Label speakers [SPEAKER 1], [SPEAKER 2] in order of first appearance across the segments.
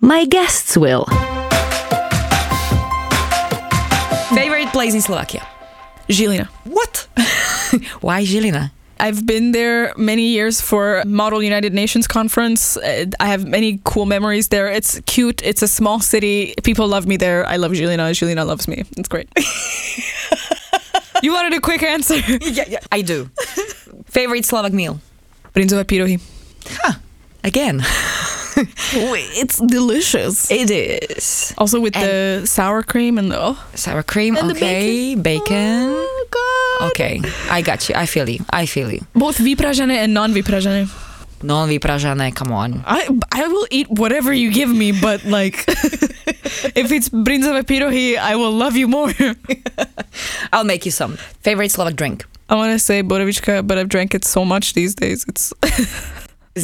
[SPEAKER 1] My guests will. Favorite place in Slovakia?
[SPEAKER 2] Žilina.
[SPEAKER 1] What? Why Žilina?
[SPEAKER 2] I've been there many years for Model United Nations conference. I have many cool memories there. It's cute. It's a small city. People love me there. I love Žilina. Žilina loves me. It's great. you wanted a quick answer.
[SPEAKER 1] yeah, yeah, I do. Favorite Slovak meal?
[SPEAKER 2] Bryndzové pirohy.
[SPEAKER 1] Huh. Again.
[SPEAKER 2] it's delicious.
[SPEAKER 1] It is.
[SPEAKER 2] Also with the sour cream and the oh,
[SPEAKER 1] Sour cream,
[SPEAKER 2] And the
[SPEAKER 1] okay. Bacon.
[SPEAKER 2] oh god.
[SPEAKER 1] Okay, I got you. I feel you. I feel you.
[SPEAKER 2] Both vypražené and non-vypražené.
[SPEAKER 1] Non vypražané, come on.
[SPEAKER 2] I I will eat whatever you give me, but like if it's bryndzové pirohy, I will love you more.
[SPEAKER 1] I'll make you some. Favorite Slovak drink?
[SPEAKER 2] I want to say borovička, but I've drank it so much these days. It's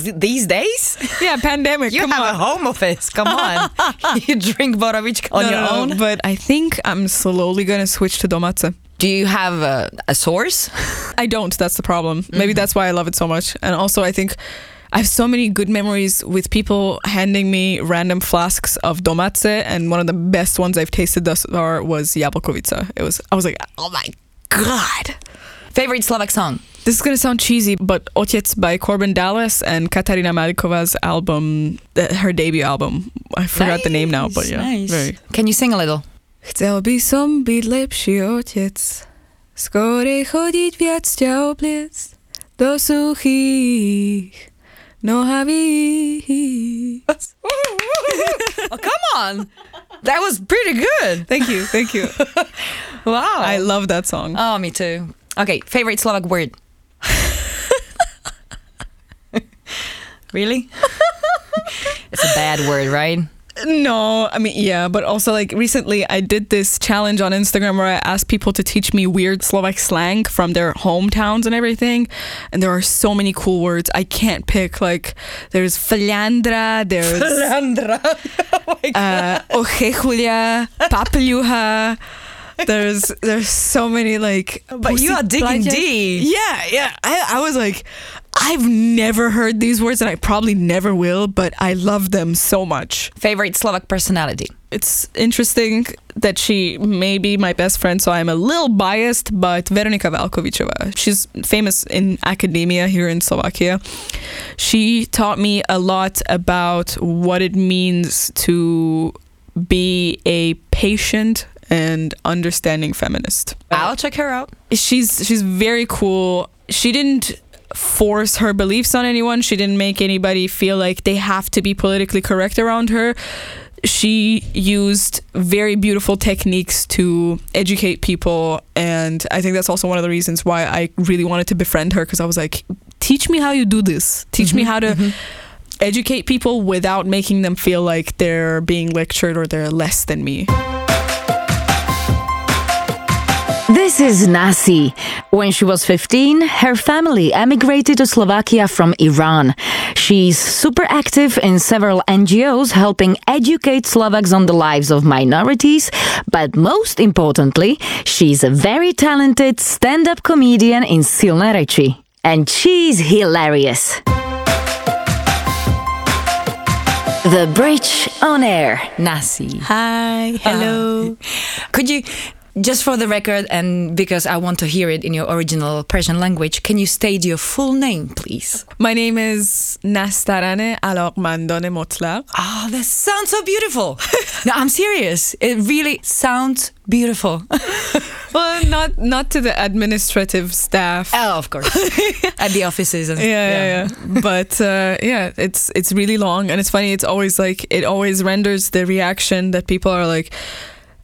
[SPEAKER 1] These days?
[SPEAKER 2] yeah, pandemic.
[SPEAKER 1] You
[SPEAKER 2] come
[SPEAKER 1] have
[SPEAKER 2] on.
[SPEAKER 1] a home office. Come on. you drink borovička on
[SPEAKER 2] No,
[SPEAKER 1] your
[SPEAKER 2] no, no,
[SPEAKER 1] own?
[SPEAKER 2] but I think I'm slowly gonna switch to domace.
[SPEAKER 1] Do you have a, a source?
[SPEAKER 2] I don't. That's the problem. Maybe mm-hmm. that's why I love it so much. And also, I think I have so many good memories with people handing me random flasks of domace, and one of the best ones I've tasted thus far was jablkovica. It was. I was like, oh my god.
[SPEAKER 1] Favorite Slovak song?
[SPEAKER 2] This is gonna sound cheesy, but Otec by Korben Dallas and Katarina Malikova's album, uh, her debut album. I forgot the name now, but yeah.
[SPEAKER 1] Nice.
[SPEAKER 2] Very.
[SPEAKER 1] Can you sing a little?
[SPEAKER 2] Chcel by som byť lepší otec, skorej chodiť viac ťa obliec do suchých nohaví.
[SPEAKER 1] oh, come on. That was pretty good.
[SPEAKER 2] Thank you, thank you.
[SPEAKER 1] Wow.
[SPEAKER 2] I love that song.
[SPEAKER 1] oh, me too. Okay, favorite Slovak word? Really? it's a bad word, right?
[SPEAKER 2] No, I mean, yeah, but also like recently I did this challenge on Instagram where I asked people to teach me weird Slovak slang from their hometowns and everything. And there are so many cool words. I can't pick. Like, there's faliandra, there's
[SPEAKER 1] Landra. oh my
[SPEAKER 2] uh, ojejulia, papeljuha. There's there's so many like.
[SPEAKER 1] But you are digging deep.
[SPEAKER 2] Yeah, yeah. I, I was like, I've never heard these words, and I probably never will. But I love them so much.
[SPEAKER 1] Favorite Slovak personality?
[SPEAKER 2] It's interesting that she may be my best friend, so I'm a little biased. But Veronika Valkovičová, she's famous in academia here in Slovakia. She taught me a lot about what it means to be a patient and understanding feminist.
[SPEAKER 1] I'll check her out.
[SPEAKER 2] she's she's very cool. She didn't force her beliefs on anyone. She didn't make anybody feel like they have to be politically correct around her. She used very beautiful techniques to educate people and I think that's also one of the reasons why I really wanted to befriend her because I was like teach me how you do this. Teach me mm-hmm. how to mm-hmm. educate people without making them feel like they're being lectured or they're less than me.
[SPEAKER 1] This is Nasi. When she was 15, her family emigrated to Slovakia from Iran. She's super active in several NGOs helping educate Slovaks on the lives of minorities, but most importantly, she's a very talented stand up comedian in Silné reči. And she's hilarious. The Bridge on Air. Nasi.
[SPEAKER 2] Hi, hello.
[SPEAKER 1] Could you, just for the record, and because I want to hear it in your original Persian language, can you state your full name, please?
[SPEAKER 2] My name is Nastarane Alokmandone Motlagh.
[SPEAKER 1] Oh, that sounds so beautiful. no, I'm serious. It really sounds beautiful.
[SPEAKER 2] Well, not not to the administrative staff.
[SPEAKER 1] Oh, of course. At the offices and
[SPEAKER 2] yeah, yeah, yeah. but uh, yeah, it's it's really long, and it's funny. It's always like it always renders the reaction that people are like,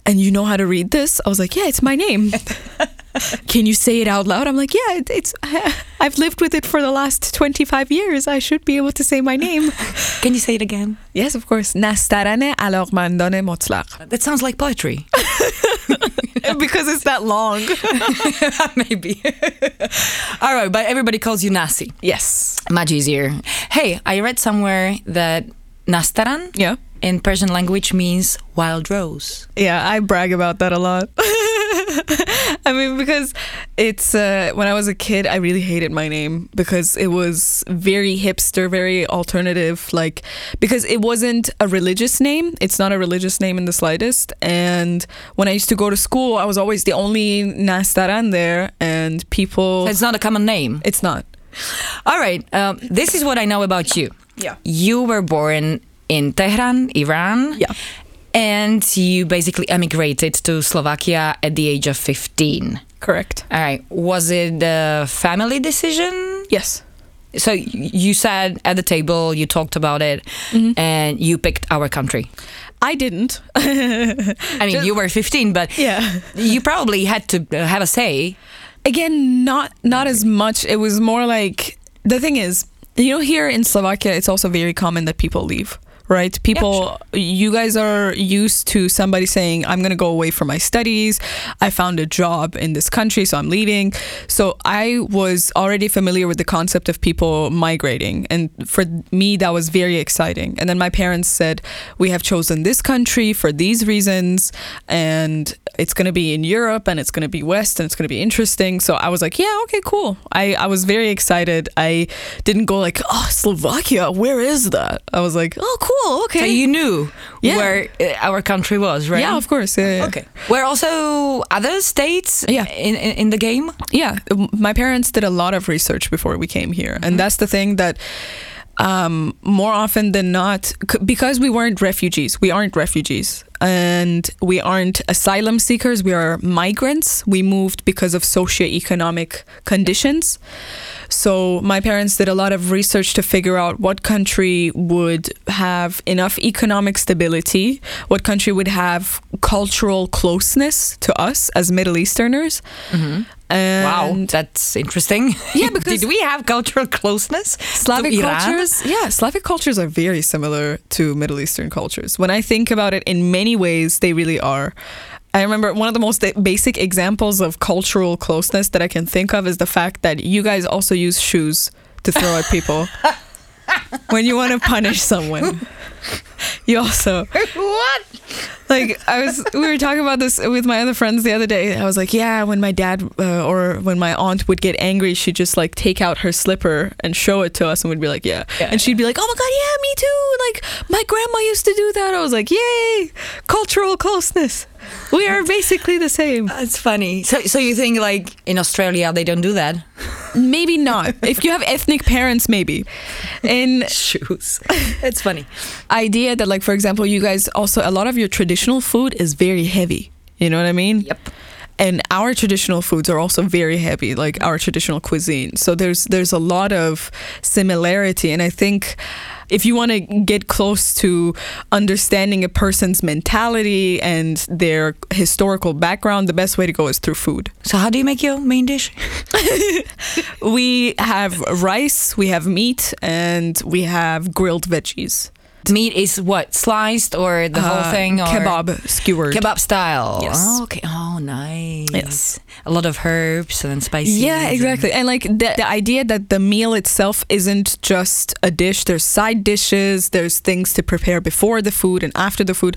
[SPEAKER 2] "And you know how to read this?" I was like, "Yeah, it's my name." Can you say it out loud? I'm like, "Yeah, it, it's I've lived with it for the last 25 years. I should be able to say my name."
[SPEAKER 1] Can you say it again?
[SPEAKER 2] yes, of course. نسترن علاقمندان مطلق.
[SPEAKER 1] That sounds like poetry.
[SPEAKER 2] because it's that long.
[SPEAKER 1] Maybe. All right, but everybody calls you Nasi.
[SPEAKER 2] yes.
[SPEAKER 1] Much easier. Hey, I read somewhere that Nastaran
[SPEAKER 2] Yeah.
[SPEAKER 1] in Persian language means wild rose.
[SPEAKER 2] Yeah, I brag about that a lot. I mean, because it's uh, when I was a kid, I really hated my name because it was very hipster, very alternative. Like, because it wasn't a religious name, it's not a religious name in the slightest. And when I used to go to school, I was always the only Nastaran there, and people.
[SPEAKER 1] It's not a common name.
[SPEAKER 2] It's not.
[SPEAKER 1] All right, um, this is what I know about you.
[SPEAKER 2] Yeah.
[SPEAKER 1] You were born in Tehran, Iran.
[SPEAKER 2] Yeah.
[SPEAKER 1] And you basically emigrated to Slovakia at the age of 15.
[SPEAKER 2] Correct.
[SPEAKER 1] All right. Was it a family decision?
[SPEAKER 2] Yes.
[SPEAKER 1] So you sat at the table, you talked about it, and you picked our country.
[SPEAKER 2] I didn't.
[SPEAKER 1] I mean, you were 15, but
[SPEAKER 2] yeah.
[SPEAKER 1] you probably had to uh, have a say.
[SPEAKER 2] again not not as much it was more like the thing is you know here in slovakia it's also very common that people leave right people you guys are used to somebody saying i'm going to go away for my studies i found a job in this country so i'm leaving so i was already familiar with the concept of people migrating and for me that was very exciting and then my parents said we have chosen this country for these reasons and it's going to be in Europe and it's going to be West and it's going to be interesting. So I was like, yeah, okay, cool. I, I was very excited. I didn't go like, oh, Slovakia, where is that? I was like, oh, cool, okay.
[SPEAKER 1] So you knew
[SPEAKER 2] Yeah.
[SPEAKER 1] where uh, our country was, right?
[SPEAKER 2] Yeah, of course. Yeah, yeah.
[SPEAKER 1] Okay. Were also other states
[SPEAKER 2] Yeah.
[SPEAKER 1] in, in, in the game?
[SPEAKER 2] yeah my parents did a lot of research before we came here and that's the thing that um, more often than not c- because we weren't refugees we aren't refugees and we aren't asylum seekers we are migrants. We moved because of socioeconomic conditions. So my parents did a lot of research to figure out what country would have enough economic stability, what country would have cultural closeness to us as Middle Easterners.
[SPEAKER 1] Wow,
[SPEAKER 2] And
[SPEAKER 1] that's interesting.
[SPEAKER 2] Yeah, because-
[SPEAKER 1] did we have cultural closeness?
[SPEAKER 2] Slavic cultures, yeah, Slavic cultures are very similar to Middle Eastern cultures. When I think about it, in many ways, they really are. I remember one of the most basic examples of cultural closeness that I can think of is the fact that you guys also use shoes to throw at people when you want to punish someone. You also
[SPEAKER 1] what?
[SPEAKER 2] like I was we were talking about this with my other friends the other day. I was like, yeah, when my dad uh, or when my aunt would get angry, she'd just like take out her slipper and show it to us, and we'd be like, yeah,
[SPEAKER 1] Yeah.
[SPEAKER 2] and she'd be like, oh my god, yeah, me too. Like my grandma used to do that. I was like, yay, cultural closeness. We are basically the same.
[SPEAKER 1] That's funny. So, so you think like in Australia they don't do that?
[SPEAKER 2] Maybe not. if you have ethnic parents, maybe. In
[SPEAKER 1] Shoes. That's funny.
[SPEAKER 2] idea that like for example, you guys also a lot of your traditional food is very heavy. You know what I mean?
[SPEAKER 1] Yep.
[SPEAKER 2] and our traditional foods are also very heavy like our traditional cuisine so there's there's a lot of similarity and i think if you want to get close to understanding a person's mentality and their historical background the best way to go is through food
[SPEAKER 1] So how do you make your main dish?
[SPEAKER 2] we have rice we have meat and we have grilled veggies
[SPEAKER 1] Meat is what sliced or the whole
[SPEAKER 2] Uh,
[SPEAKER 1] thing or
[SPEAKER 2] kebab skewered
[SPEAKER 1] Kebab style.
[SPEAKER 2] Yes.
[SPEAKER 1] Oh, okay. Oh, nice.
[SPEAKER 2] Yes.
[SPEAKER 1] A lot of herbs and spices.
[SPEAKER 2] Yeah, exactly. And like the, the idea that the meal itself isn't just a dish, there's side dishes, there's things to prepare before the food and after the food.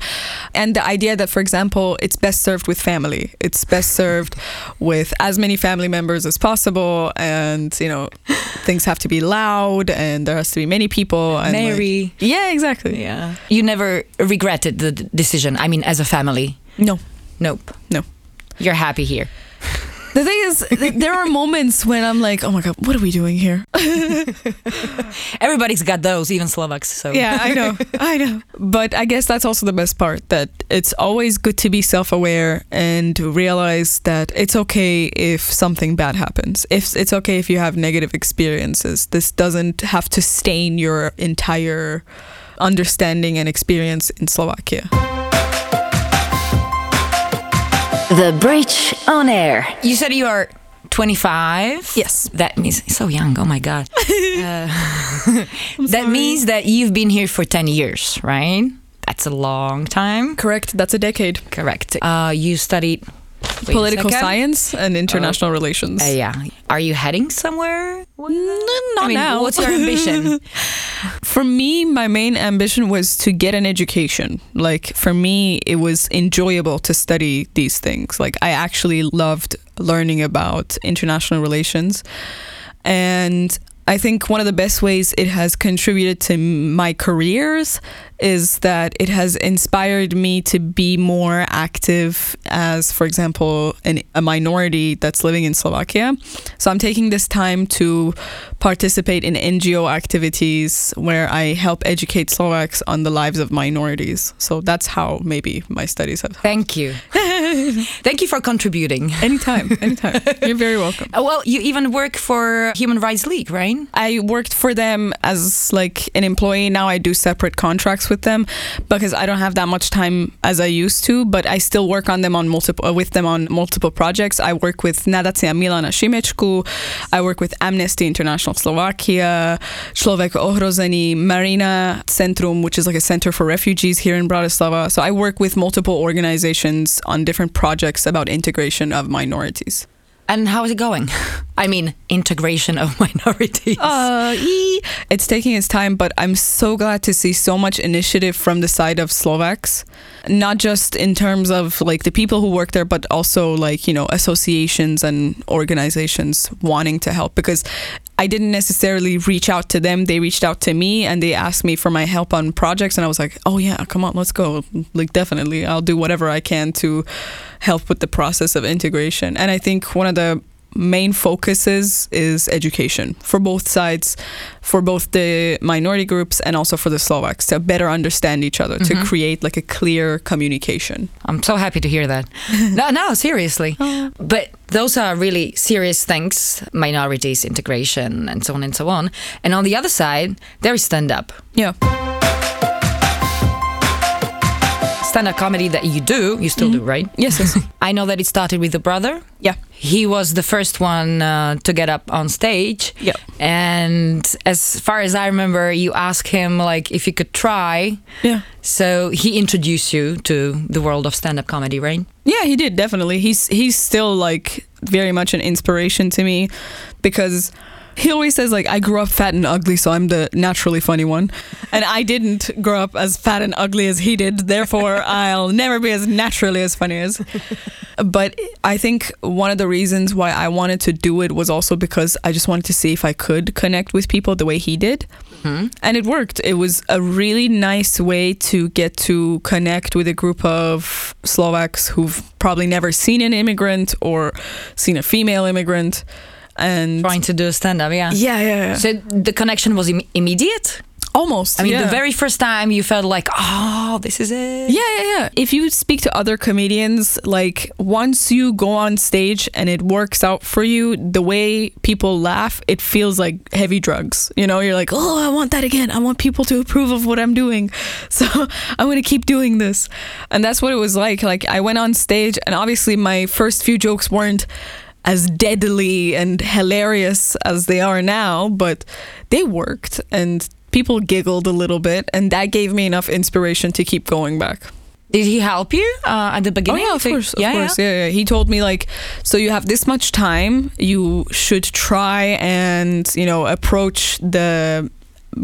[SPEAKER 2] And the idea that, for example, it's best served with family, it's best served with as many family members as possible. And, you know, things have to be loud and there has to be many people. And like- yeah, exactly.
[SPEAKER 1] Yeah. You never regretted the d- decision. I mean, as a family.
[SPEAKER 2] No,
[SPEAKER 1] Nope.
[SPEAKER 2] no.
[SPEAKER 1] You're happy here.
[SPEAKER 2] The thing is, th- there are moments when I'm like, oh my god, what are we doing here?
[SPEAKER 1] Everybody's got those, even Slovaks. So
[SPEAKER 2] Yeah, I know. I know. But I guess that's also the best part that it's always good to be self aware and to realize that it's okay if something bad happens. If it's okay if you have negative experiences. This doesn't have to stain your entire understanding and experience in Slovakia.
[SPEAKER 1] The Bridge on Air. You said you are 25.
[SPEAKER 2] Yes.
[SPEAKER 1] That means so young. Oh my god. Uh, that means that you've been here for 10 years, right? That's a long time.
[SPEAKER 2] Correct. That's a decade.
[SPEAKER 1] Correct. Uh, you studied wait
[SPEAKER 2] Political science and international relations.
[SPEAKER 1] Uh, yeah. Are you heading somewhere?
[SPEAKER 2] Not
[SPEAKER 1] I mean,
[SPEAKER 2] now.
[SPEAKER 1] What's your ambition?
[SPEAKER 2] For me, my main ambition was to get an education. Like, for me, it was enjoyable to study these things. Like, I actually loved learning about international relations. And I think one of the best ways it has contributed to my careers is that it has inspired me to be more active as, for example, an, a minority that's living in Slovakia. So I'm taking this time to participate in NGO activities where I help educate Slovaks on the lives of minorities. So that's how maybe my studies have. Helped.
[SPEAKER 1] Thank you. Thank you for contributing.
[SPEAKER 2] Anytime, anytime. You're very welcome.
[SPEAKER 1] Well, you even work for Human Rights League, right?
[SPEAKER 2] I worked for them as like an employee. Now I do separate contracts with them because I don't have that much time as I used to. But I still work on them on multiple with them on multiple projects. I work with Nadacia Milana Šimečku. I work with Amnesty International Slovakia, Človek ohrozený, Marina Centrum, which is like a center for refugees here in Bratislava. So I work with multiple organizations on different projects about integration of minorities.
[SPEAKER 1] And how is it going? I mean, integration of minorities.
[SPEAKER 2] Uh, it's taking its time, but I'm so glad to see so much initiative from the side of Slovaks, not just in terms of like the people who work there, but also like, you know, associations and organizations wanting to help because I didn't necessarily reach out to them. They reached out to me and they asked me for my help on projects. And I was like, oh, yeah, come on, let's go. Like, definitely, I'll do whatever I can to help with the process of integration. And I think one of the main focuses is education for both sides, for both the minority groups and also for the Slovaks to better understand each other, to mm-hmm. create like a clear communication.
[SPEAKER 1] I'm so happy to hear that. no, no, seriously. Oh. But those are really serious things minorities, integration, and so on and so on. And on the other side, there is stand up.
[SPEAKER 2] Yeah.
[SPEAKER 1] Stand up comedy that you do, you still do, right?
[SPEAKER 2] Yes, yes.
[SPEAKER 1] I know that it started with the brother.
[SPEAKER 2] yeah.
[SPEAKER 1] He was the first one uh, to get up on stage.
[SPEAKER 2] Yeah.
[SPEAKER 1] And as far as I remember, you asked him like if you could try.
[SPEAKER 2] Yeah.
[SPEAKER 1] So he introduced you to the world of stand-up comedy, right?
[SPEAKER 2] Yeah, he did definitely. He's he's still like very much an inspiration to me because he always says like I grew up fat and ugly, so I'm the naturally funny one, and I didn't grow up as fat and ugly as he did. Therefore, I'll never be as naturally as funny as. But I think one of the reasons why I wanted to do it was also because I just wanted to see if I could connect with people the way he did. Hmm? And it worked. It was a really nice way to get to connect with a group of Slovaks who've probably never seen an immigrant or seen a female immigrant. And
[SPEAKER 1] Trying to do stand-up, yeah.
[SPEAKER 2] yeah, yeah, yeah.
[SPEAKER 1] So the connection was Im- immediate.
[SPEAKER 2] almost.
[SPEAKER 1] I mean,
[SPEAKER 2] yeah.
[SPEAKER 1] the very first time you felt like, oh, this is it.
[SPEAKER 2] Yeah, yeah, yeah. If you speak to other comedians, like once you go on stage and it works out for you, the way people laugh, it feels like heavy drugs. You know, you're like, oh, I want that again. I want people to approve of what I'm doing. So I'm going to keep doing this. And that's what it was like. Like I went on stage and obviously my first few jokes weren't as deadly and hilarious as they are now, but they worked and people giggled a little bit and that gave me enough inspiration to keep going back.
[SPEAKER 1] Did he help you uh, at the
[SPEAKER 2] Oh
[SPEAKER 1] beginning?
[SPEAKER 2] yeah, of course, of course, yeah. yeah. He told me like, so you have this much time. You should try and you know approach the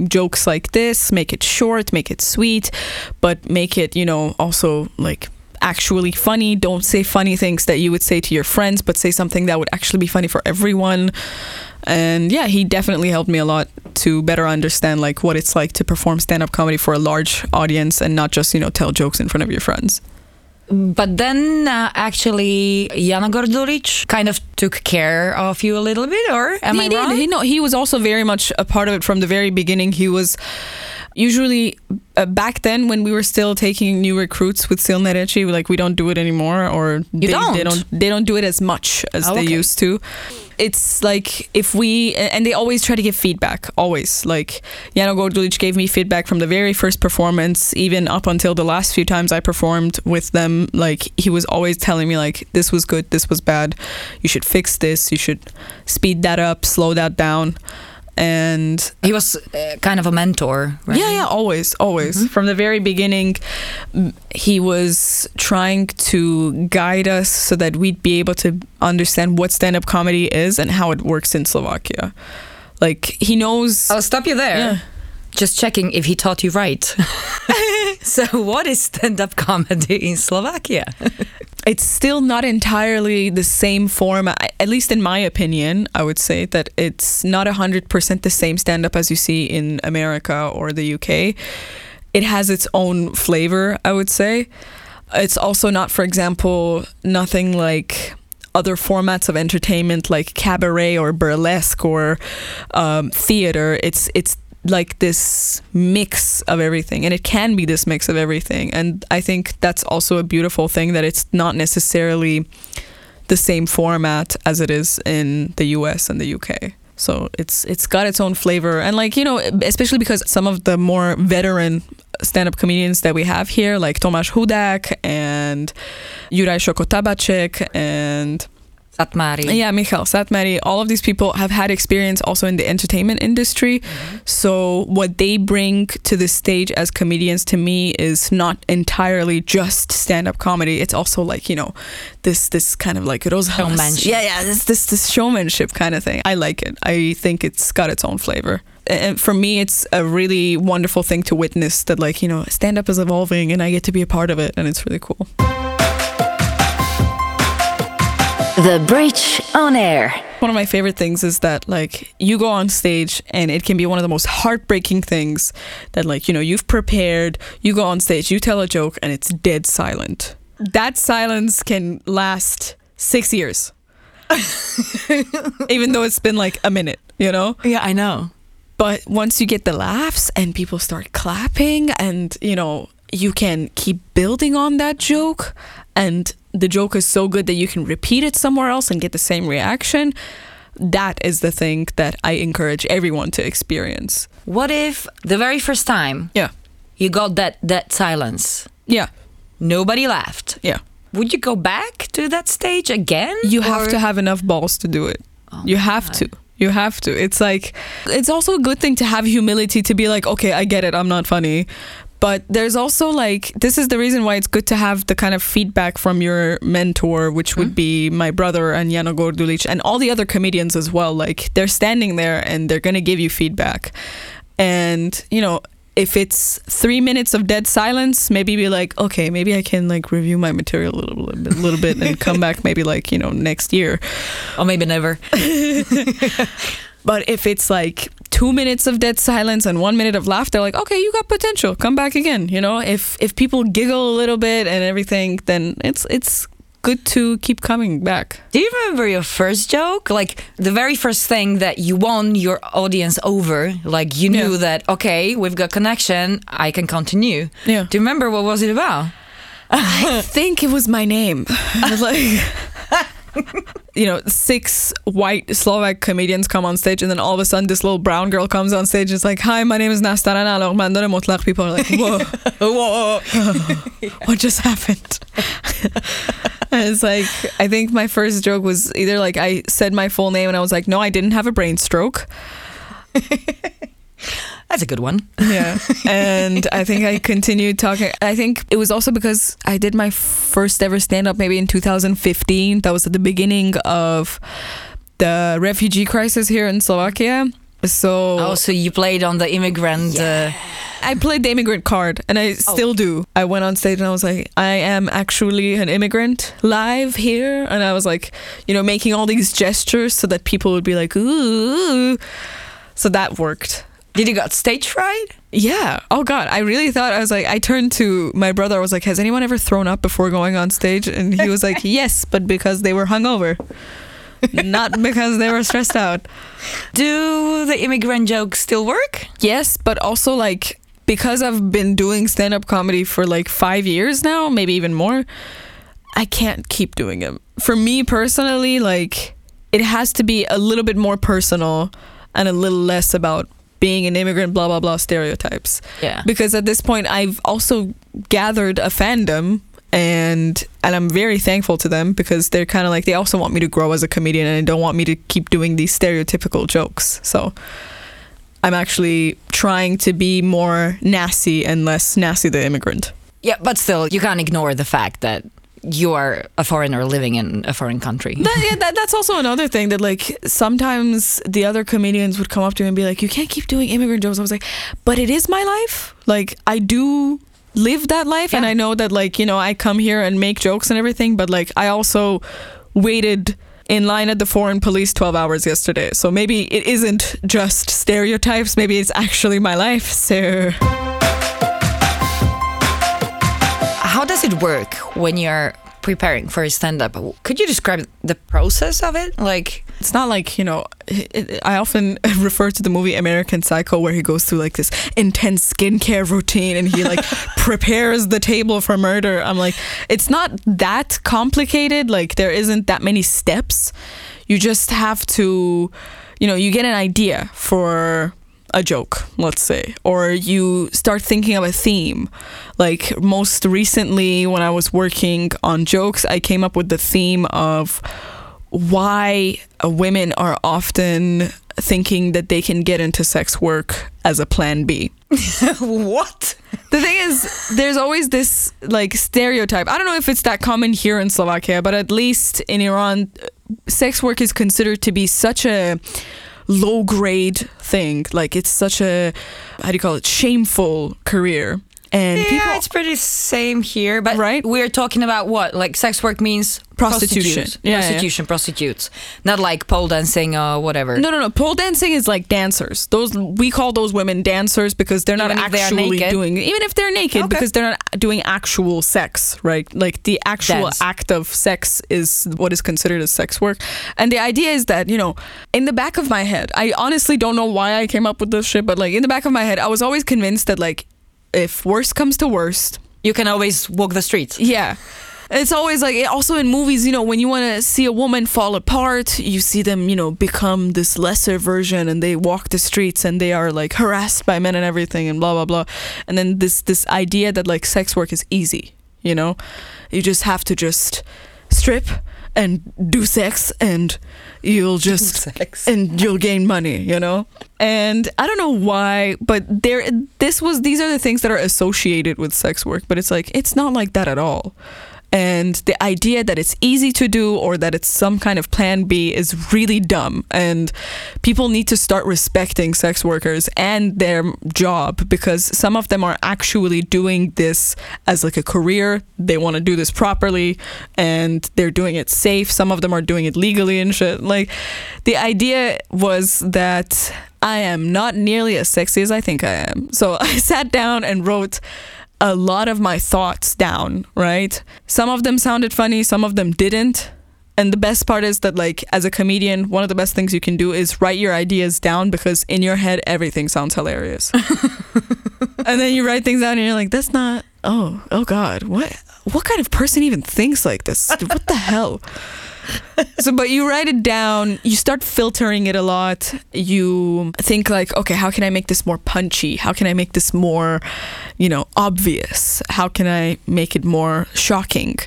[SPEAKER 2] jokes like this. Make it short, make it sweet, but make it you know also like actually funny. Don't say funny things that you would say to your friends, but say something that would actually be funny for everyone. And yeah, he definitely helped me a lot to better understand like what it's like to perform stand-up comedy for a large audience and not just you know tell jokes in front of your friends.
[SPEAKER 1] But then uh, actually, Jano Gordulic kind of took care of you a little bit, or am
[SPEAKER 2] he
[SPEAKER 1] I
[SPEAKER 2] did.
[SPEAKER 1] wrong?
[SPEAKER 2] He, no, he was also very much a part of it from the very beginning. He was usually uh, back then when we were still taking new recruits with Silné reči, like we don't do it anymore, or they,
[SPEAKER 1] don't?
[SPEAKER 2] they don't they don't do it as much as
[SPEAKER 1] Oh,
[SPEAKER 2] they
[SPEAKER 1] okay.
[SPEAKER 2] used to. It's like if we and they always try to give feedback. Always like Jano Gordulic gave me feedback from the very first performance, even up until the last few times I performed with them. Like he was always telling me like this was good, this was bad. You should fix this. You should speed that up, slow that down. And
[SPEAKER 1] he was uh, kind of a mentor, right?
[SPEAKER 2] yeah, yeah, always, always. From the very beginning, he was trying to guide us so that we'd be able to understand what stand up comedy is and how it works in Slovakia. Like, he knows.
[SPEAKER 1] I'll stop you there.
[SPEAKER 2] Yeah.
[SPEAKER 1] Just checking if he taught you right. so, what is stand up comedy in Slovakia?
[SPEAKER 2] It's still not entirely the same form, at least in my opinion. I would say that it's not 100% the same stand up as you see in America or the UK. It has its own flavor, I would say. It's also not, for example, nothing like other formats of entertainment like cabaret or burlesque or um, theater. It's it's like this mix of everything, and it can be this mix of everything. And I think that's also a beautiful thing that it's not necessarily the same format as it is in the US and the UK. So it's it's got its own flavor, and like you know, especially because some of the more veteran stand-up comedians that we have here, like Tomáš Hudák and Juraj Šoko Tabaček and
[SPEAKER 1] Szatmáry.
[SPEAKER 2] yeah, Michal Szatmáry, all of these people have had experience also in the entertainment industry. Mm-hmm. So what they bring to the stage as comedians to me is not entirely just stand-up comedy. It's also like, you know, this this kind of like rozhlas.
[SPEAKER 1] Showmanship.
[SPEAKER 2] Yeah, yeah, this this this showmanship kind of thing. I like it. I think it's got its own flavor. And for me, it's a really wonderful thing to witness that, like, you know, stand up is evolving and I get to be a part of it, and it's really cool.
[SPEAKER 1] The Bridge on Air.
[SPEAKER 2] One of my favorite things is that like you go on stage and it can be one of the most heartbreaking things that like you know you've prepared, you go on stage, you tell a joke and it's dead silent. That silence can last 6 years. Even though it's been like a minute, you know?
[SPEAKER 1] Yeah, I know.
[SPEAKER 2] But once you get the laughs and people start clapping and, you know, you can keep building on that joke and the joke is so good that you can repeat it somewhere else and get the same reaction, that is the thing that I encourage everyone to experience.
[SPEAKER 1] What if the very first time
[SPEAKER 2] Yeah.
[SPEAKER 1] you got that that silence,
[SPEAKER 2] Yeah.
[SPEAKER 1] nobody laughed?
[SPEAKER 2] Yeah.
[SPEAKER 1] Would you go back to that stage again?
[SPEAKER 2] You have to have enough balls to do it.
[SPEAKER 1] Oh
[SPEAKER 2] you have
[SPEAKER 1] God.
[SPEAKER 2] to. You have to. It's like it's also a good thing to have humility to be like, okay, I get it, I'm not funny. But there's also like this is the reason why it's good to have the kind of feedback from your mentor, which would hmm? be my brother and Jano Gordulic and all the other comedians as well. Like they're standing there and they're gonna give you feedback. And, you know, if it's three minutes of dead silence, maybe be like, okay, maybe I can like review my material a little, little bit, little bit, and come back maybe like you know next year.
[SPEAKER 1] or maybe never.
[SPEAKER 2] But if it's like two minutes of dead silence and one minute of laughter, like okay, you got potential, come back again. You know, if if people giggle a little bit and everything, then it's it's good to keep coming back.
[SPEAKER 1] Do you remember your first joke? Like the very first thing that you won your audience over? Like you knew
[SPEAKER 2] Yeah.
[SPEAKER 1] that okay, we've got connection, I can continue.
[SPEAKER 2] Yeah.
[SPEAKER 1] Do you remember what was it about?
[SPEAKER 2] I think it was my name. like, you know, six white Slovak comedians come on stage, and then all of a sudden, this little brown girl comes on stage. It's like, "Hi, my name is Nastarana Lormandore Motlak." People are like, "Whoa, whoa, what just happened?" and it's like, I think my first joke was either like I said my full name, and I was like, "No, I didn't have a brain stroke."
[SPEAKER 1] That's a good one.
[SPEAKER 2] Yeah. and I think I continued talking. I think it was also because I did my first ever stand up maybe in 2015. That was at the beginning of the refugee crisis here in Slovakia. So
[SPEAKER 1] Oh, so you played on the immigrant. Uh,
[SPEAKER 2] I played the immigrant card and I still do. I went on stage and I was like, I am actually an immigrant live here. And I was like, you know, making all these gestures so that people would be like, ooh. So that worked.
[SPEAKER 1] Did you got stage fright?
[SPEAKER 2] Yeah. Oh God, I really thought I was like. I turned to my brother. I was like, "Has anyone ever thrown up before going on stage?" And he was like, "Yes, but because they were hungover, not because they were stressed out."
[SPEAKER 1] Do the immigrant jokes still work?
[SPEAKER 2] Yes, but also like because I've been doing stand-up comedy for like five years now, maybe even more. I can't keep doing it. For me personally, like it has to be a little bit more personal and a little less about being an immigrant, blah blah blah stereotypes.
[SPEAKER 1] Yeah.
[SPEAKER 2] Because at this point, I've also gathered a fandom, and and I'm very thankful to them because they're kind of like they also want me to grow as a comedian and they don't want me to keep doing these stereotypical jokes. So. I'm actually trying to be more nasty and less nasty the immigrant.
[SPEAKER 1] Yeah, but still, you can't ignore the fact that you are a foreigner living in a foreign country.
[SPEAKER 2] That, yeah, that, that's also another thing that like sometimes the other comedians would come up to me and be like, "You can't keep doing immigrant jokes." I was like, "But it is my life. Like I do live that life, and I know that like you know I come here and make jokes and everything, but like I also waited." In line at the foreign police 12 hours yesterday. So maybe it isn't just stereotypes, maybe it's actually my life. So
[SPEAKER 1] How does it work when you're preparing for a stand up? Could you describe the process of it? Like,
[SPEAKER 2] it's not like you know i often refer to the movie american psycho where he goes through like this intense skincare routine and he like prepares the table for murder i'm like it's not that complicated like there isn't that many steps you just have to you know you get an idea for a joke, let's say, or you start thinking of a theme. Like most recently, when I was working on jokes, I came up with the theme of why women are often thinking that they can get into sex work as a plan B.
[SPEAKER 1] what?
[SPEAKER 2] The thing is, there's always this like stereotype. I don't know if it's that common here in Slovakia, but at least in Iran, sex work is considered to be such a low grade thing. Like it's such a how do you call it? Shameful career. And
[SPEAKER 1] yeah,
[SPEAKER 2] people
[SPEAKER 1] it's pretty same here, but
[SPEAKER 2] Right?
[SPEAKER 1] we're talking about what? Like sex work means
[SPEAKER 2] Prostitution. Yeah, yeah.
[SPEAKER 1] prostitution, prostitutes, not like pole dancing or whatever.
[SPEAKER 2] No, no, no. Pole dancing is like dancers. Those we call those women dancers because they're not
[SPEAKER 1] Even they are
[SPEAKER 2] actually
[SPEAKER 1] naked?
[SPEAKER 2] doing even if they're naked
[SPEAKER 1] Okay.
[SPEAKER 2] because they're not doing actual sex, right? Like the actual
[SPEAKER 1] Dance.
[SPEAKER 2] act of sex is what is considered as sex work. And the idea is that, you know, in the back of my head, I honestly don't know why I came up with this shit, but like in the back of my head, I was always convinced that like if worst comes to worst,
[SPEAKER 1] You can always walk the streets.
[SPEAKER 2] yeah. It's always like also in movies, you know, when you want to see a woman fall apart, you see them, you know, become this lesser version and they walk the streets and they are like harassed by men and everything and blah blah blah. And then this this idea that like sex work is easy, you know? You just have to just strip and do sex and you'll just
[SPEAKER 1] sex.
[SPEAKER 2] and you'll gain money, you know? And I don't know why, but there this was these are the things that are associated with sex work, but it's like it's not like that at all. And the idea that it's easy to do or that it's some kind of plan B is really dumb. And people need to start respecting sex workers and their job because some of them are actually doing this as like a career. They want to do this properly and they're doing it safe. Some of them are doing it legally and shit. Like the idea was that I am not nearly as sexy as I think I am. So I sat down and wrote a lot of my thoughts down, right? Some of them sounded funny, some of them didn't. And the best part is that, like, as a comedian, one of the best things you can do is write your ideas down because in your head, everything sounds hilarious. and then you write things down and you're like, that's not, oh, oh God, what? What kind of person even thinks like this? What the hell? so but you write it down you start filtering it a lot. You think like okay how can i make this more punchy? How can i make this more you know obvious? How can i make it more shocking?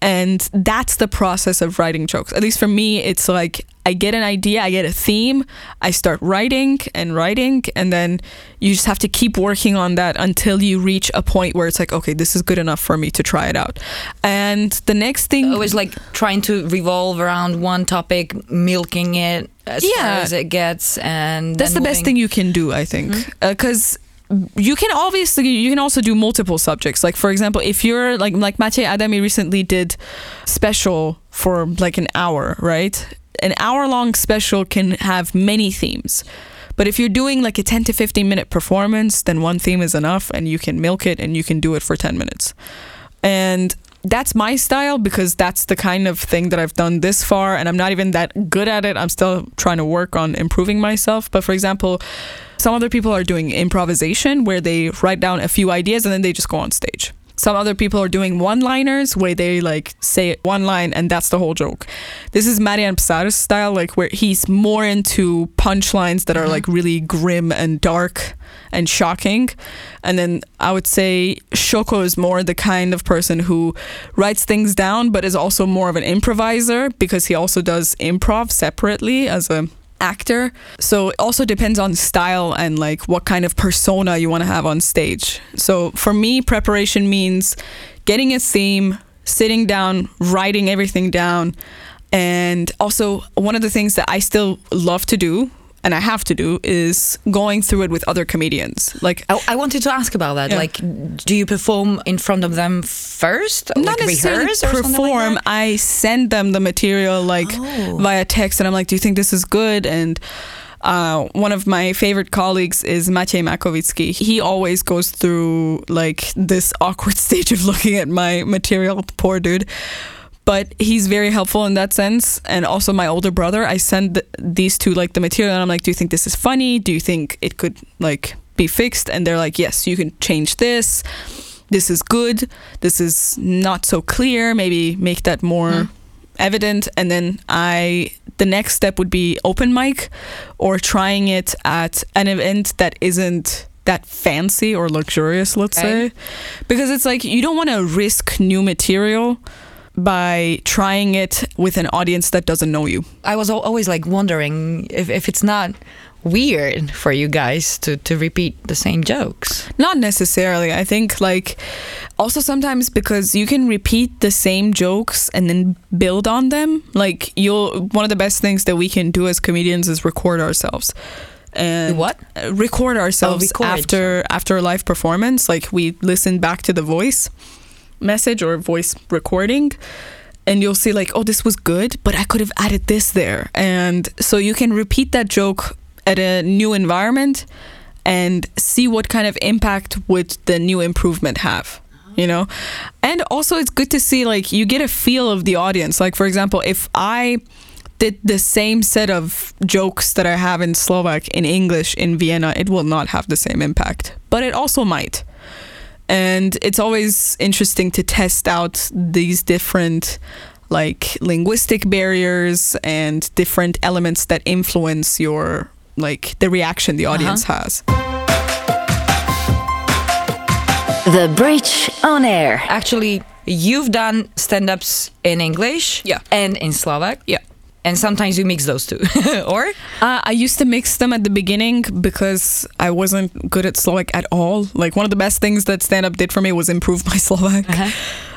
[SPEAKER 2] And that's the process of writing jokes. At least for me it's like i get an idea i get a theme i start writing and writing and then you just have to keep working on that until you reach a point where it's like okay this is good enough for me to try it out. And the next thing
[SPEAKER 1] Always like trying to revolve around one topic, milking it as far as it gets, and
[SPEAKER 2] that's the
[SPEAKER 1] then
[SPEAKER 2] best thing you can do i think. Mm-hmm. Uh, because you can obviously you can also do multiple subjects. Like for example if you're like like Matej Adami recently did special for like an hour right an hour long special can have many themes But if you're doing like a 10 to 15 minute performance, then one theme is enough and you can milk it and you can do it for 10 minutes. And that's my style because that's the kind of thing that I've done this far and I'm not even that good at it. I'm still trying to work on improving myself. But for example, some other people are doing improvisation where they write down a few ideas and then they just go on stage. Some other people are doing one-liners where they like say one line and that's the whole joke. This is Marian Psar's style, like where he's more into punchlines that are mm-hmm. like really grim and dark and shocking. And then I would say Šoko is more the kind of person who writes things down, but is also more of an improviser because he also does improv separately as a actor. So it also depends on style and like what kind of persona you want to have on stage. So for me, preparation means getting a theme, sitting down, writing everything down. And also, one of the things that I still love to do and I have to do is going through it with other comedians. Like
[SPEAKER 1] I, I wanted to ask about that.
[SPEAKER 2] Yeah.
[SPEAKER 1] Like, do you perform in front of them first?
[SPEAKER 2] not
[SPEAKER 1] like
[SPEAKER 2] necessarily
[SPEAKER 1] rehearse or like
[SPEAKER 2] perform. I send them the material like
[SPEAKER 1] Oh.
[SPEAKER 2] via text, and I'm like, "Do you think this is good?" And uh, one of my favorite colleagues is Maciej Makovitsky. He always goes through like this awkward stage of looking at my material. Poor dude. But he's very helpful in that sense. And also my older brother, I send th- these two like the material, and I'm like, "Do you think this is funny? Do you think it could like be fixed?" And they're like, "Yes, you can change this." this is good, this is not so clear, maybe make that more hmm. evident. And then I, the next step would be open mic or trying it at an event that isn't that fancy or luxurious, let's
[SPEAKER 1] Okay.
[SPEAKER 2] say. Because it's like you don't want to risk new material by trying it with an audience that doesn't know you.
[SPEAKER 1] I was always like wondering if, if it's not weird for you guys to, to repeat the same jokes.
[SPEAKER 2] Not necessarily. I think like also sometimes because you can repeat the same jokes and then build on them. Like you'll one of the best things that we can do as comedians is record ourselves. And
[SPEAKER 1] what?
[SPEAKER 2] record ourselves oh,
[SPEAKER 1] record.
[SPEAKER 2] after after a live performance. Like we listen back to the voice message or voice recording and you'll see like oh this was good but i could have added this there. And so you can repeat that joke at a new environment and see what kind of impact would the new improvement have you know? And also it's good to see like you get a feel of the audience. Like for example if i did the same set of jokes that i have in slovak in english in vienna it will not have the same impact. But it also might and it's always interesting to test out these different like linguistic barriers and different elements that influence your like the reaction the audience uh-huh. has
[SPEAKER 1] The Bridge on Air. Actually, you've done stand ups in English
[SPEAKER 2] Yeah.
[SPEAKER 1] and in Slovak.
[SPEAKER 2] yeah
[SPEAKER 1] And sometimes you mix those two. or?
[SPEAKER 2] Uh, I used to mix them at the beginning because I wasn't good at Slovak at all. Like one of the best things that stand up did for me was improve my Slovak.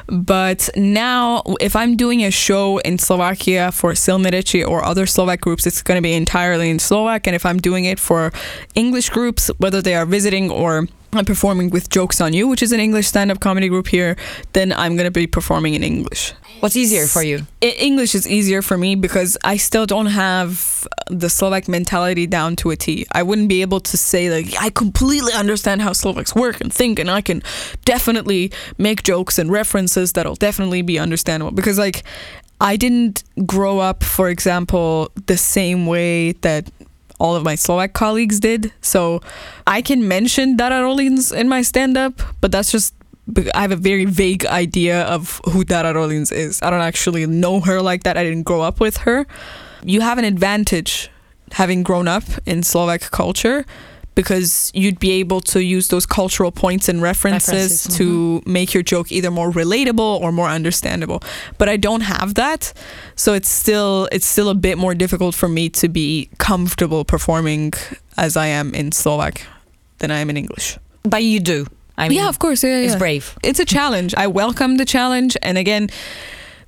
[SPEAKER 2] But now, if I'm doing a show in Slovakia for Silné reči or other Slovak groups, it's going to be entirely in Slovak. And if I'm doing it for English groups, whether they are visiting or I'm performing with Jokes on You, which is an English stand up comedy group here, then I'm going to be performing in English.
[SPEAKER 1] What's easier for you?
[SPEAKER 2] English is easier for me because I still don't have the Slovak mentality down to a T. I wouldn't be able to say like I completely understand how Slovaks work and think and I can definitely make jokes and references that'll definitely be understandable because like I didn't grow up for example the same way that all of my Slovak colleagues did. So I can mention Dara Rollins in my stand up, but that's just I have a very vague idea of who Dara Rollins is. I don't actually know her like that. I didn't grow up with her. You have an advantage having grown up in Slovak culture because you'd be able to use those cultural points and references,
[SPEAKER 1] References, mm-hmm.
[SPEAKER 2] to make your joke either more relatable or more understandable. But I don't have that, so it's still it's still a bit more difficult for me to be comfortable performing as I am in Slovak than I am in English.
[SPEAKER 1] But you do. I mean,
[SPEAKER 2] yeah, of course. Yeah, yeah.
[SPEAKER 1] it's brave.
[SPEAKER 2] It's a challenge. I welcome the challenge. And again,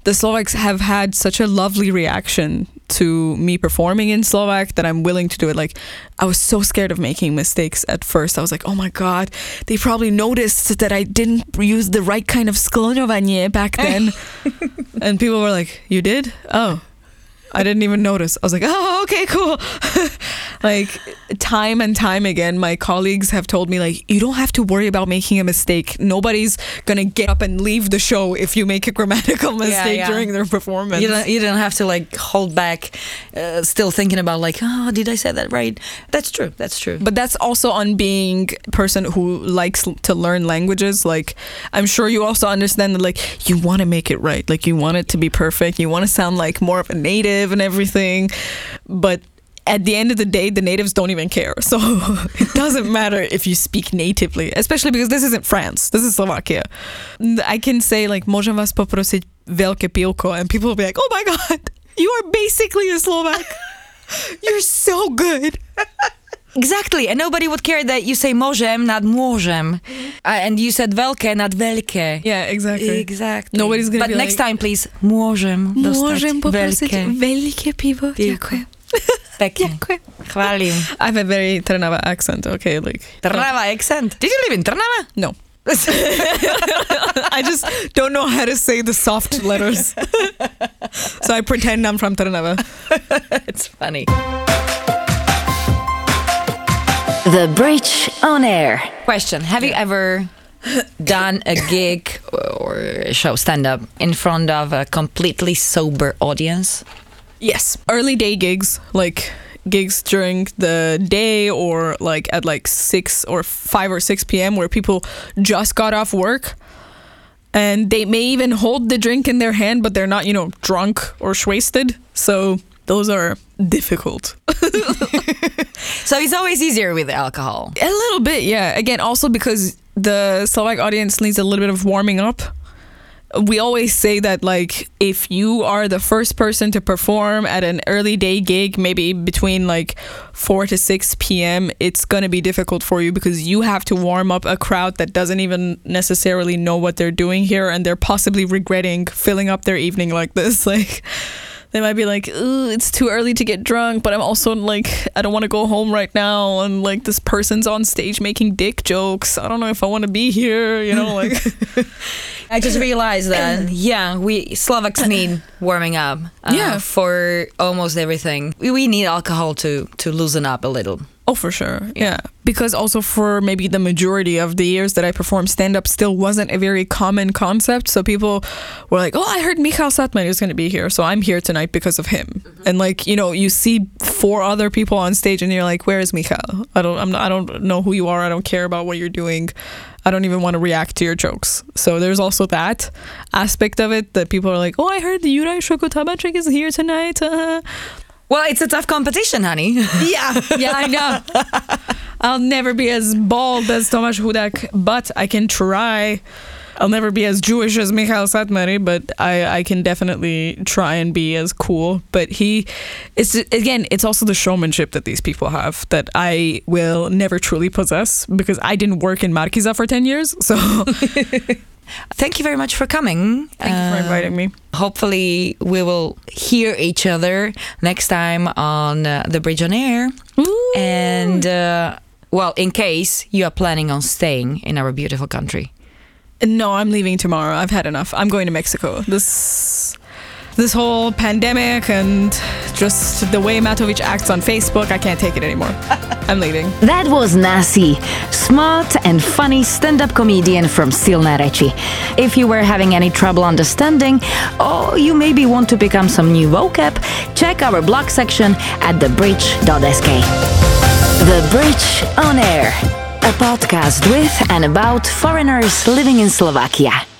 [SPEAKER 2] the Slovaks have had such a lovely reaction to me performing in Slovak that I'm willing to do it. Like, I was so scared of making mistakes at first. I was like, oh my God, they probably noticed that I didn't use the right kind of skloňovanie back then. and people were like, you did? Oh. I didn't even notice. I was like, oh, okay, cool. like time and time again, my colleagues have told me like, you don't have to worry about making a mistake. Nobody's gonna get up and leave the show if you make a grammatical mistake
[SPEAKER 1] yeah.
[SPEAKER 2] during their performance.
[SPEAKER 1] You don't, you don't have to like hold back, uh, still thinking about like, oh, did I say that right? That's true. That's true.
[SPEAKER 2] but that's also on being a person who likes to learn languages like i'm sure you also understand that like you want to make it right like you want it to be perfect you want to sound like more of a native and everything but at the end of the day the natives don't even care so it doesn't matter if you speak natively especially because this isn't france this is slovakia i can say like môžem vás poprosiť veľké pivko and people will be like oh my god you are basically a slovak you're so good
[SPEAKER 1] Exactly, and nobody would care that you say môžem, not môžem, uh, and you said veľké, not veľké.
[SPEAKER 2] yeah exactly
[SPEAKER 1] Exactly.
[SPEAKER 2] Nobody's gonna
[SPEAKER 1] But
[SPEAKER 2] be
[SPEAKER 1] next
[SPEAKER 2] like-
[SPEAKER 1] time, please, môžem dostať veľké.
[SPEAKER 2] veľké pivo.
[SPEAKER 1] Pivko. Pekne.
[SPEAKER 2] Ďakujem.
[SPEAKER 1] Chválim.
[SPEAKER 2] I have a very Trnava accent, okay, like
[SPEAKER 1] Trnava accent. Did you live in Trnava?
[SPEAKER 2] no. I just don't know how to say the soft letters. so I pretend I'm from Trnava.
[SPEAKER 1] it's funny. The Bridge on Air. Question Have you ever done a gig or a show stand up in front of a completely sober audience?
[SPEAKER 2] Yes. Early day gigs, like gigs during the day or like at like 6 or 5 or 6 p.m. where people just got off work and they may even hold the drink in their hand but they're not, you know, drunk or wasted. So those are difficult.
[SPEAKER 1] So it's always easier with alcohol.
[SPEAKER 2] A little bit, yeah. Again, also because the Slovak audience needs a little bit of warming up. We always say that, like, if you are the first person to perform at an early day gig, maybe between like 4 to 6 p.m., it's going to be difficult for you because you have to warm up a crowd that doesn't even necessarily know what they're doing here and they're possibly regretting filling up their evening like this. Like, they might be like, Ooh, it's too early to get drunk, but I'm also like, I don't want to go home right now. And like, this person's on stage making dick jokes. I don't know if I want to be here, you know, like,
[SPEAKER 1] I just realized that, yeah, we Slovaks need warming up uh,
[SPEAKER 2] Yeah.
[SPEAKER 1] for almost everything. We, we need alcohol to, to loosen up a little.
[SPEAKER 2] Oh, for sure. Yeah. Because also for maybe the majority of the years that I performed stand up still wasn't a very common concept. So people were like, oh, I heard Michal Satman is going to be here. So I'm here tonight because of him. And like, you know, you see four other people on stage and you're like, where is Michal? I don't, I'm not, I don't know who you are. I don't care about what you're doing. I don't even want to react to your jokes. So there's also that aspect of it that people are like, oh, I heard the Juraj Šoko Tabaček is here tonight. Uh,
[SPEAKER 1] Well, it's a tough competition, honey.
[SPEAKER 2] yeah, yeah, I know. I'll never be as bald as Tomáš Hudák, but I can try. I'll never be as Jewish as Michal Szatmáry, but I, I can definitely try and be as cool. But he, it's again, it's also the showmanship that these people have that I will never truly possess because I didn't work in Markíza for 10 years. So
[SPEAKER 1] Thank you very much for coming.
[SPEAKER 2] thank you for
[SPEAKER 1] Uh,
[SPEAKER 2] inviting me.
[SPEAKER 1] Hopefully, we will hear each other next time on uh, the Bridge on Air. And, uh, well, in case you are planning on staying in our beautiful country.
[SPEAKER 2] No, I'm leaving tomorrow. I've had enough. I'm going to Mexico. This this whole pandemic and just the way Matovič acts on Facebook, I can't take it anymore. I'm leaving.
[SPEAKER 1] That was Nasi, smart and funny stand up comedian from Silné reči. If you were having any trouble understanding, or you maybe want to become some new vocab, check our blog section at thebridge.sk. The Bridge on Air, a podcast with and about foreigners living in Slovakia.